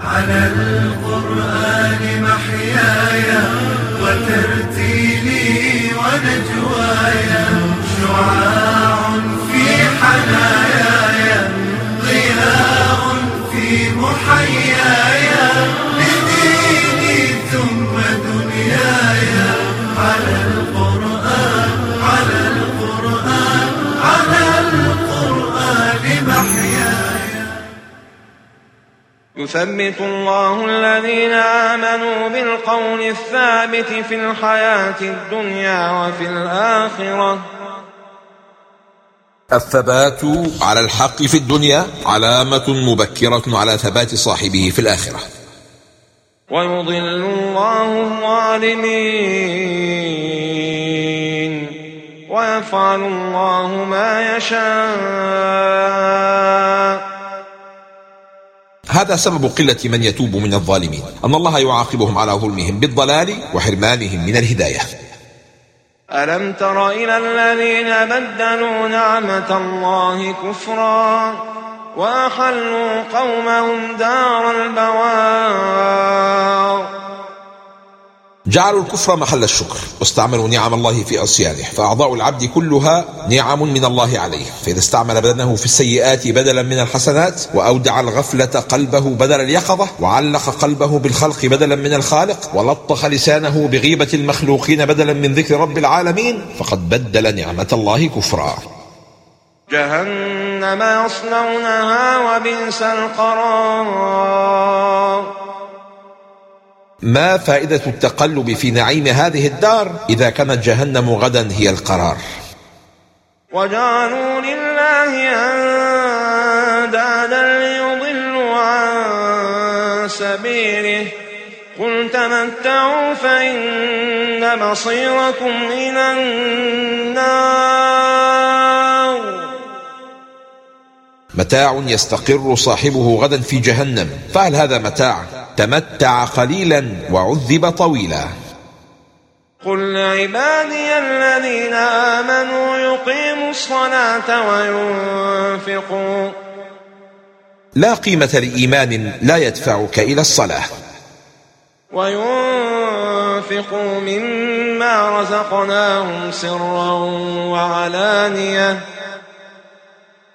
على القرآن محياي وترتيلي ونجواي شعاع يثبت الله الذين آمنوا بالقول الثابت في الحياة الدنيا وفي الآخرة. الثبات على الحق في الدنيا علامة مبكرة على ثبات صاحبه في الآخرة. ويضل الله الظالمين. ويفعل الله ما يشاء. هذا سبب قلة من يتوب من الظالمين. أن الله يعاقبهم على ظلمهم بالضلال وحرمانهم من الهداية. ألم تر إلى الذين بدلوا نعمة الله كفرا وأحلوا قومهم دار البوار جعلوا الكفر محل الشكر واستعملوا نعم الله في عصيانه فأعضاء العبد كلها نعم من الله عليه فإذا استعمل بدنه في السيئات بدلا من الحسنات وأودع الغفلة قلبه بدل اليقظة وعلق قلبه بالخلق بدلا من الخالق ولطخ لسانه بغيبة المخلوقين بدلا من ذكر رب العالمين فقد بدل نعمة الله كفرا. جهنم يصلونها وبئس القرار. ما فائدة التقلب في نعيم هذه الدار إذا كانت جهنم غدا هي القرار؟ وجعلوا لله أندادا ليضلوا عن سبيله. قل تمتعوا فإن مصيركم إلى النار. متاع يستقر صاحبه غدا في جهنم. فهل هذا متاع؟ تمتع قليلا وعذب طويلا. قل لعبادي الذين آمنوا يقيموا الصلاة وينفقوا. لا قيمة لإيمان لا يدفعك إلى الصلاة. وينفقوا مما رزقناهم سرا وعلانية.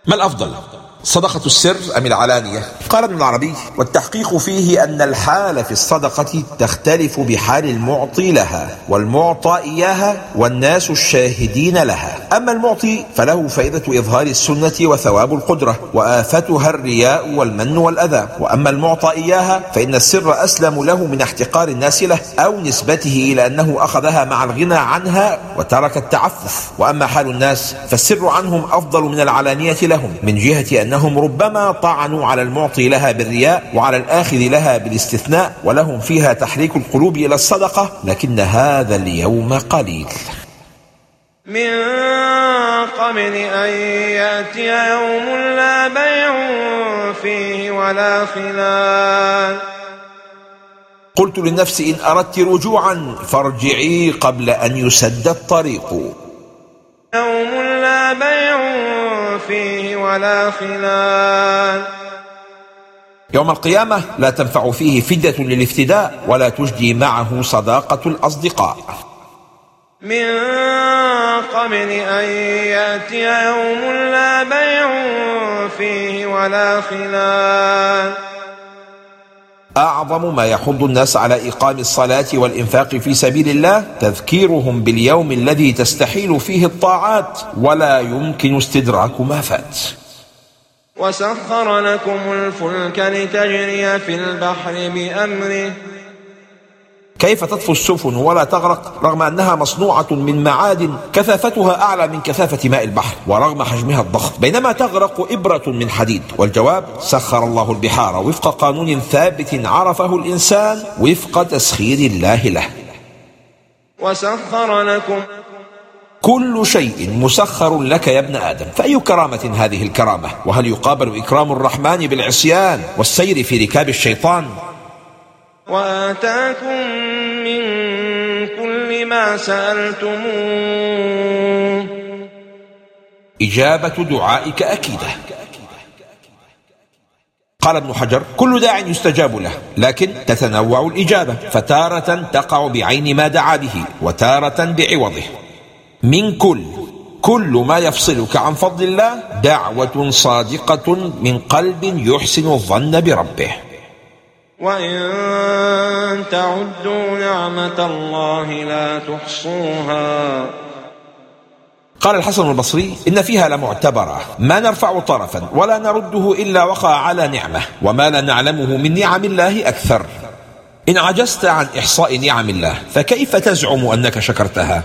ما الأفضل؟ صدقة السر أم العلانية؟ قال ابن العربي والتحقيق فيه أن الحال في الصدقة تختلف بحال المعطي لها والمعطى إياها والناس الشاهدين لها. أما المعطي فله فائدة إظهار السنة وثواب القدرة وآفتها الرياء والمن والأذى. وأما المعطى إياها فإن السر أسلم له من احتقار الناس له أو نسبته إلى أنه أخذها مع الغنى عنها وترك التعفف. وأما حال الناس فالسر عنهم أفضل من العلانية لهم من جهة أن أنهم ربما طعنوا على المعطي لها بالرياء وعلى الآخذ لها بالاستثناء ولهم فيها تحريك القلوب إلى الصدقة لكن هذا اليوم قليل. من قبل أن يأتي يوم لا بيع فيه ولا خلال. قلت للنفس إن أردت رجوعا فارجعي قبل أن يسد الطريق. يوم لا بيع فيه ولا خلال. يوم القيامة لا تنفع فيه فدة للافتداء ولا تجدي معه صداقة الأصدقاء. من قبل أن يأتي يوم لا بيع فيه ولا خلال. أعظم ما يحض الناس على إقام الصلاة والإنفاق في سبيل الله تذكيرهم باليوم الذي تستحيل فيه الطاعات ولا يمكن استدراك ما فات. وسخر لكم الفلك لتجري في البحر بأمره كيف تطفو السفن ولا تغرق رغم أنها مصنوعة من معادن كثافتها أعلى من كثافة ماء البحر ورغم حجمها الضخم. بينما تغرق إبرة من حديد. والجواب سخر الله البحار وفق قانون ثابت عرفه الإنسان وفق تسخير الله له. وسخر لكم كل شيء مسخر لك يا ابن آدم. فأي كرامة هذه الكرامة؟ وهل يقابل إكرام الرحمن بالعصيان والسير في ركاب الشيطان؟ وآتاكم من كل ما سألتموه. إجابة دعائك أكيدة. قال ابن حجر كل داع يستجاب له لكن تتنوع الإجابة فتارة تقع بعين ما دعا به وتارة بعوضه. من كل كل ما يفصلك عن فضل الله دعوة صادقة من قلب يحسن الظن بربه. وإن تعدوا نعمة الله لا تحصوها. قال الحسن البصري إن فيها لمعتبرة. ما نرفع طرفا ولا نرده إلا وقع على نعمة وما لا نعلمه من نعم الله أكثر. إن عجزت عن إحصاء نعم الله فكيف تزعم أنك شكرتها؟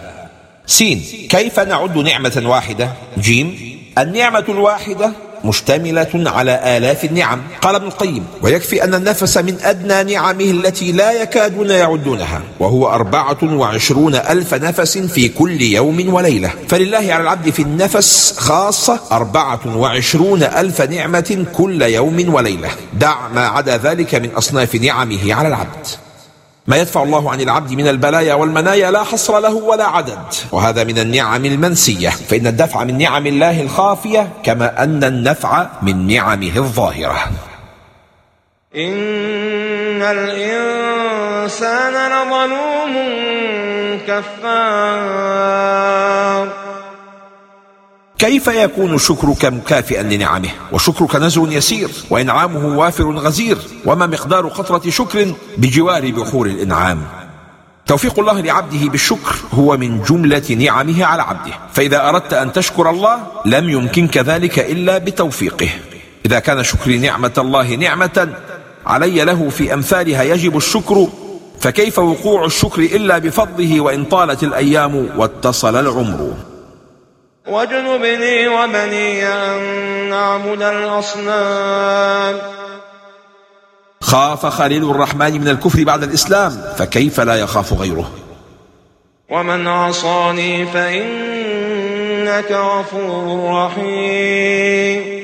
سين كيف نعد نعمة واحدة؟ جيم النعمة الواحدة مشتملة على آلاف النعم. قال ابن القيم ويكفي أن النفس من أدنى نعمه التي لا يكادون يعدونها وهو أربعة وعشرون ألف نفس في كل يوم وليلة. فلله على العبد في النفس خاصة أربعة وعشرون ألف نعمة كل يوم وليلة. دع ما عدا ذلك من أصناف نعمه على العبد. ما يدفع الله عن العبد من البلايا والمنايا لا حصر له ولا عدد. وهذا من النعم المنسية. فإن الدفع من نعم الله الخافية كما أن النفع من نعمه الظاهرة. إن الإنسان لظلوم كفار. كيف يكون شكرك مكافئا لنعمه؟ وشكرك نزو يسير وإنعامه وافر غزير وما مقدار قطرة شكر بجوار بحور الإنعام. توفيق الله لعبده بالشكر هو من جملة نعمه على عبده. فإذا أردت أن تشكر الله لم يمكنك ذلك إلا بتوفيقه. إذا كان شكري نعمة الله نعمة علي له في أمثالها يجب الشكر. فكيف وقوع الشكر إلا بفضله وإن طالت الأيام واتصل العمر؟ واجنبني وبني أن نعبد الأصنام. خاف خليل الرحمن من الكفر بعد الإسلام فكيف لا يخاف غيره؟ ومن عصاني فإنك غفور رحيم.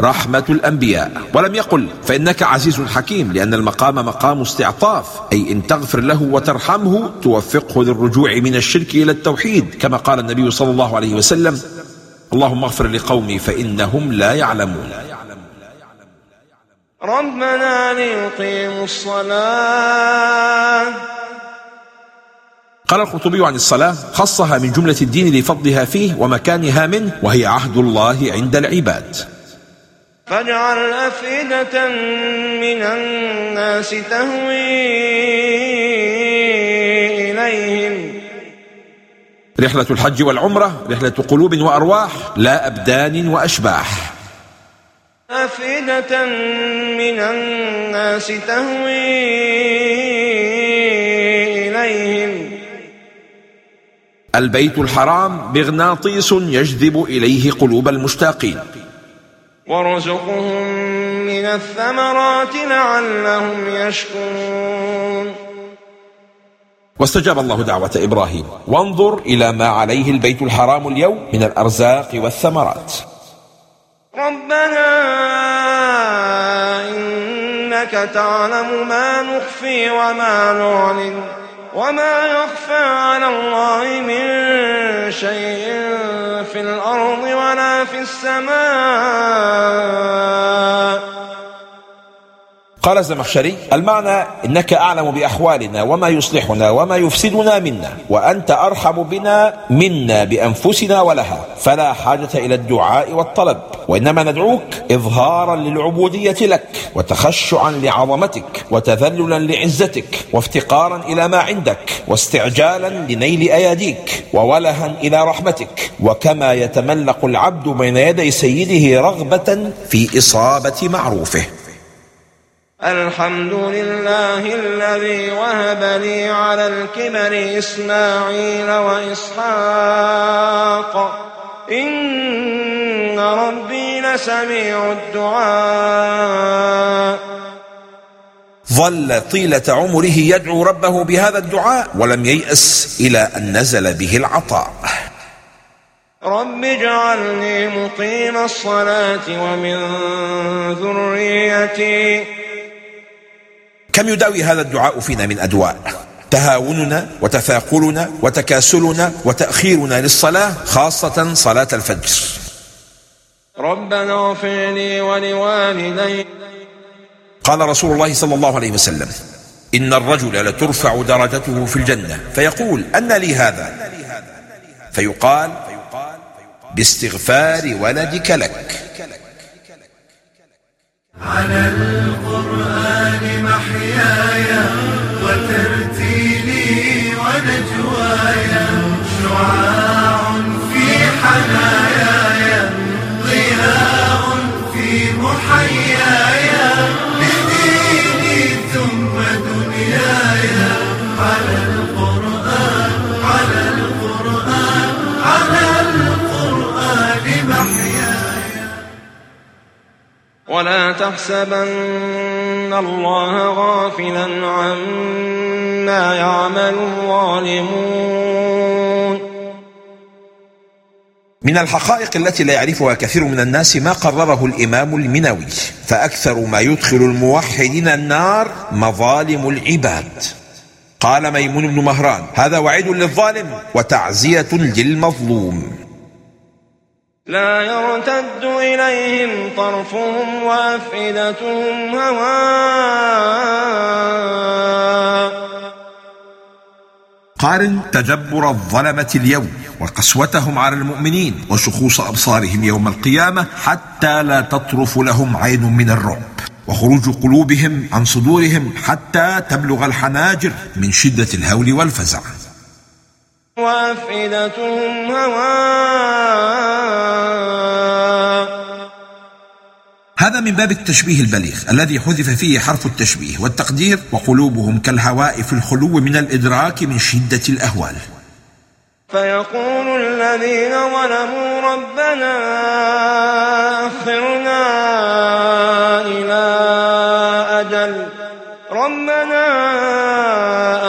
رحمة الأنبياء. ولم يقل فإنك عزيز حكيم لأن المقام مقام استعطاف. أي إن تغفر له وترحمه توفقه للرجوع من الشرك إلى التوحيد. كما قال النبي صلى الله عليه وسلم اللهم اغفر لقومي فإنهم لا يعلمون. ربنا ليقيموا الصلاة. قال القرطبي عن الصلاة خصها من جملة الدين لفضلها فيه ومكانها منه وهي عهد الله عند العباد. فاجعل أفئدة من الناس تهوي إليهم. رحلة الحج والعمرة رحلة قلوب وأرواح لا أبدان وأشباح. أفئدة من الناس تهوي إليهم. البيت الحرام مغناطيس يجذب إليه قلوب المشتاقين. وارزقهم من الثمرات لعلهم يشكرون. واستجاب الله دعوة إبراهيم. وانظر إلى ما عليه البيت الحرام اليوم من الأرزاق والثمرات. ربنا إنك تعلم ما نخفي وما نعلن. وما يخفى على الله من شيء في الأرض ولا في السماء قال الزمخشري المعنى إنك أعلم بأحوالنا وما يصلحنا وما يفسدنا منا وأنت أرحم بنا منا بأنفسنا ولها فلا حاجة إلى الدعاء والطلب وإنما ندعوك إظهارا للعبودية لك وتخشعا لعظمتك وتذللا لعزتك وافتقارا إلى ما عندك واستعجالا لنيل أياديك وولها إلى رحمتك وكما يتملق العبد بين يدي سيده رغبة في إصابة معروفه. الحمد لله الذي وهب لي على الكبر إسماعيل وإسحاق. إن ربي لسميع الدعاء. ظل طيلة عمره يدعو ربه بهذا الدعاء ولم ييأس إلى أن نزل به العطاء. رب اجعلني مقيم الصلاة ومن ذريتي كم يداوي هذا الدعاء فينا من أدواء؟ تهاوننا وتثاقلنا وتكاسلنا وتأخيرنا للصلاة خاصة صلاة الفجر. ربنا اغفر لي ولوالدي. قال رسول الله صلى الله عليه وسلم إن الرجل لترفع درجته في الجنة فيقول أن لي هذا؟ فيقال باستغفار ولدك لك. على القرآن محياي وترتيلي ونجواي شعاع في حناياي ولا تحسبن الله غافلا عما يعمل الظالمون. من الحقائق التي لا يعرفها كثير من الناس ما قرره الإمام المنوي فأكثر ما يدخل الموحدين النار مظالم العباد. قال ميمون بن مهران هذا وعيد للظالم وتعزية للمظلوم. لا يرتد إليهم طرفهم وأفئدتهم هواء. قارن تجبر الظلمة اليوم وقسوتهم على المؤمنين وشخوص أبصارهم يوم القيامة حتى لا تطرف لهم عين من الرعب. وخروج قلوبهم عن صدورهم حتى تبلغ الحناجر من شدة الهول والفزع. وأفئدتهم هواء. هذا من باب التشبيه البليغ الذي حذف فيه حرف التشبيه والتقدير وقلوبهم كالهواء في الخلو من الإدراك من شدة الأهوال. فيقول الذين ظلموا ربنا أخرنا إلى أجل. ربنا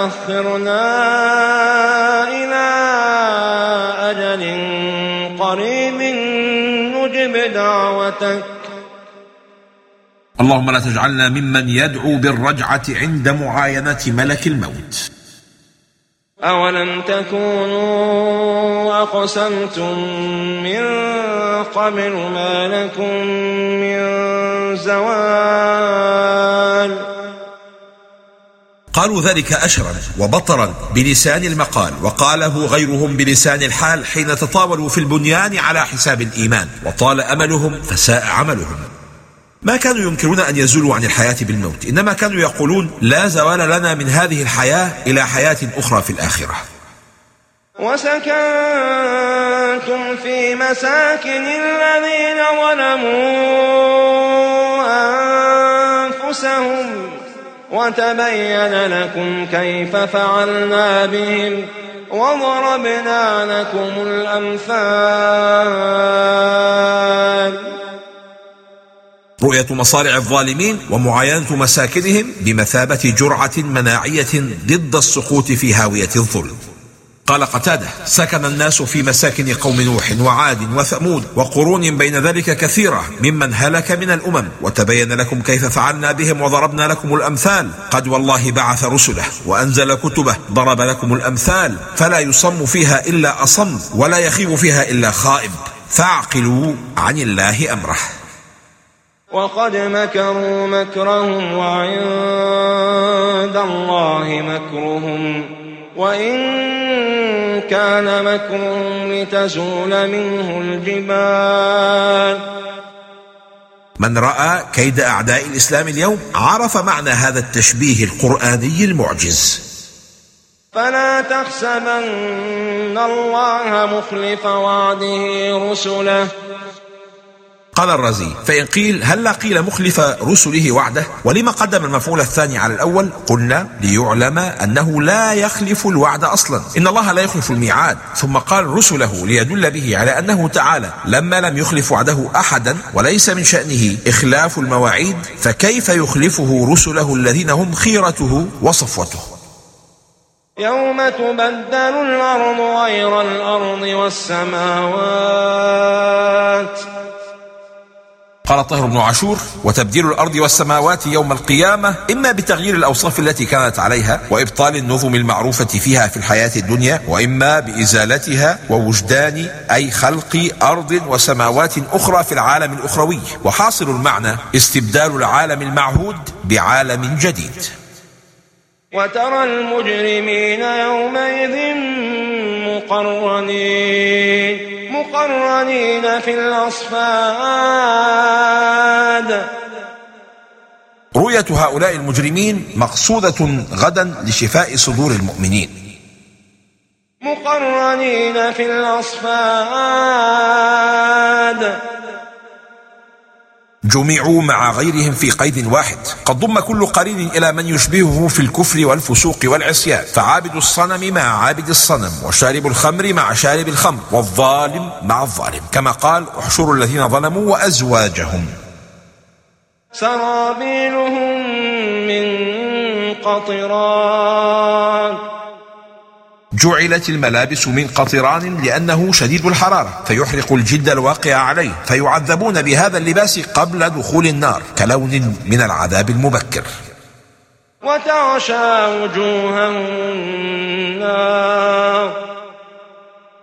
أخرنا دعوتك اللهم لا تجعلنا ممن يدعو بالرجعة عند معاينة ملك الموت. أولم تكونوا أقسمتم من قبل ما لكم من زوال قالوا ذلك أشرا وبطرا بلسان المقال وقاله غيرهم بلسان الحال حين تطاولوا في البنيان على حساب الإيمان وطال أملهم فساء عملهم. ما كانوا ينكرون أن يزولوا عن الحياة بالموت إنما كانوا يقولون لا زوال لنا من هذه الحياة إلى حياة أخرى في الآخرة. وسكنتم في مساكن الذين ظلموا أنفسهم. وتبين لكم كيف فعلنا بهم وضربنا لكم الأمثال. رؤية مصارع الظالمين ومعاينة مساكنهم بمثابة جرعة مناعية ضد السقوط في هاوية الظلم. قال قتادة سكن الناس في مساكن قوم نوح وعاد وثمود وقرون بين ذلك كثيرة ممن هلك من الأمم وتبين لكم كيف فعلنا بهم وضربنا لكم الأمثال. قد والله بعث رسله وأنزل كتبه ضرب لكم الأمثال فلا يصم فيها إلا أصم ولا يخيب فيها إلا خائب. فاعقلوا عن الله أمره. وقد مكروا مكرهم وعند الله مكرهم. وإن كان مكرهم لتزول منه الجبال. من رأى كيد أعداء الإسلام اليوم عرف معنى هذا التشبيه القرآني المعجز. فلا تحسبن الله مخلف وعده رسله. قال الرازي فإن قيل هل قيل مخلف رسله وعده ولما قدم المفعول الثاني على الأول قلنا ليعلم أنه لا يخلف الوعد أصلا. إن الله لا يخلف الميعاد. ثم قال رسله ليدل به على أنه تعالى لما لم يخلف وعده أحدا وليس من شأنه إخلاف المواعيد فكيف يخلفه رسله الذين هم خيرته وصفوته؟ يوم تبدل الأرض غير الأرض والسماوات. قال طاهر بن عاشور وتبديل الأرض والسماوات يوم القيامة إما بتغيير الأوصاف التي كانت عليها وإبطال النظم المعروفة فيها في الحياة الدنيا وإما بإزالتها ووجدان أي خلق أرض وسماوات أخرى في العالم الأخروي. وحاصل المعنى استبدال العالم المعهود بعالم جديد. وترى المجرمين يومئذ مقرنين. مقرنين في الأصفاد. رؤية هؤلاء المجرمين مقصودة غدا لشفاء صدور المؤمنين. مقرنين في الأصفاد. جمعوا مع غيرهم في قيد واحد. قد ضم كل قرين إلى من يشبهه في الكفر والفسوق والعصيان. فعابد الصنم مع عابد الصنم وشارب الخمر مع شارب الخمر والظالم مع الظالم. كما قال احشروا الذين ظلموا وأزواجهم. سرابيلهم من قطران. جعلت الملابس من قطران لأنه شديد الحرارة فيحرق الجلد الواقع عليه فيعذبون بهذا اللباس قبل دخول النار كلون من العذاب المبكر. وتغشى وجوههم النار.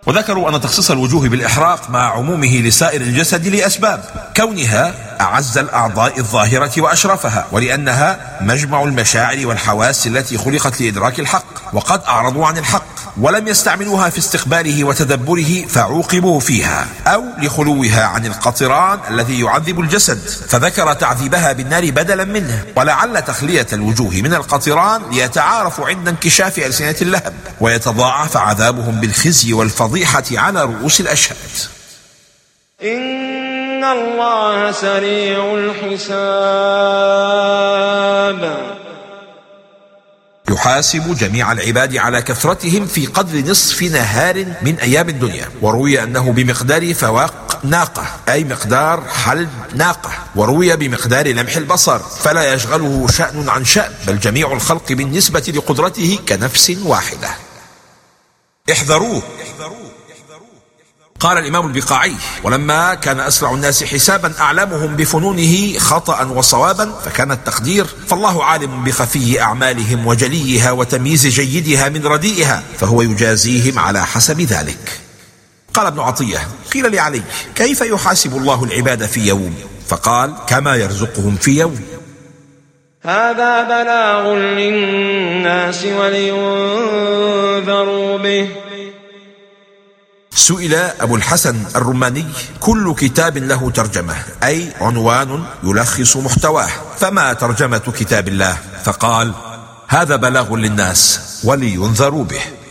وذكروا أن تخصيص الوجوه بالإحراق مع عمومه لسائر الجسد لأسباب كونها أعز الأعضاء الظاهرة وأشرفها ولأنها مجمع المشاعر والحواس التي خلقت لإدراك الحق وقد أعرضوا عن الحق. ولم يستعملوها في استقباله وتدبره فعوقبوا فيها أو لخلوها عن القطران الذي يعذب الجسد. فذكر تعذيبها بالنار بدلا منه. ولعل تخلية الوجوه من القطران ليتعارفوا عند انكشاف ألسنة اللهب. ويتضاعف عذابهم بالخزي والفضيحة على رؤوس الأشهاد. إن الله سريع الحساب. يحاسب جميع العباد على كثرتهم في قدر نصف نهار من أيام الدنيا. وروي أنه بمقدار فواق ناقة أي مقدار حلب ناقة. وروي بمقدار لمح البصر فلا يشغله شأن عن شأن بل جميع الخلق بالنسبة لقدرته كنفس واحدة. احذروه. قال الإمام البقاعي ولما كان أسرع الناس حسابا أعلمهم بفنونه خطأ وصوابا فكان التقدير فالله عالم بخفي أعمالهم وجليها وتمييز جيدها من رديئها فهو يجازيهم على حسب ذلك. قال ابن عطية قيل لعلي كيف يحاسب الله العباد في يوم؟ فقال كما يرزقهم في يوم. هذا بلاغ للناس ولينذروا به. سئل أبو الحسن الرماني كل كتاب له ترجمة أي عنوان يلخص محتواه فما ترجمة كتاب الله؟ فقال هذا بلاغ للناس ولينذروا به.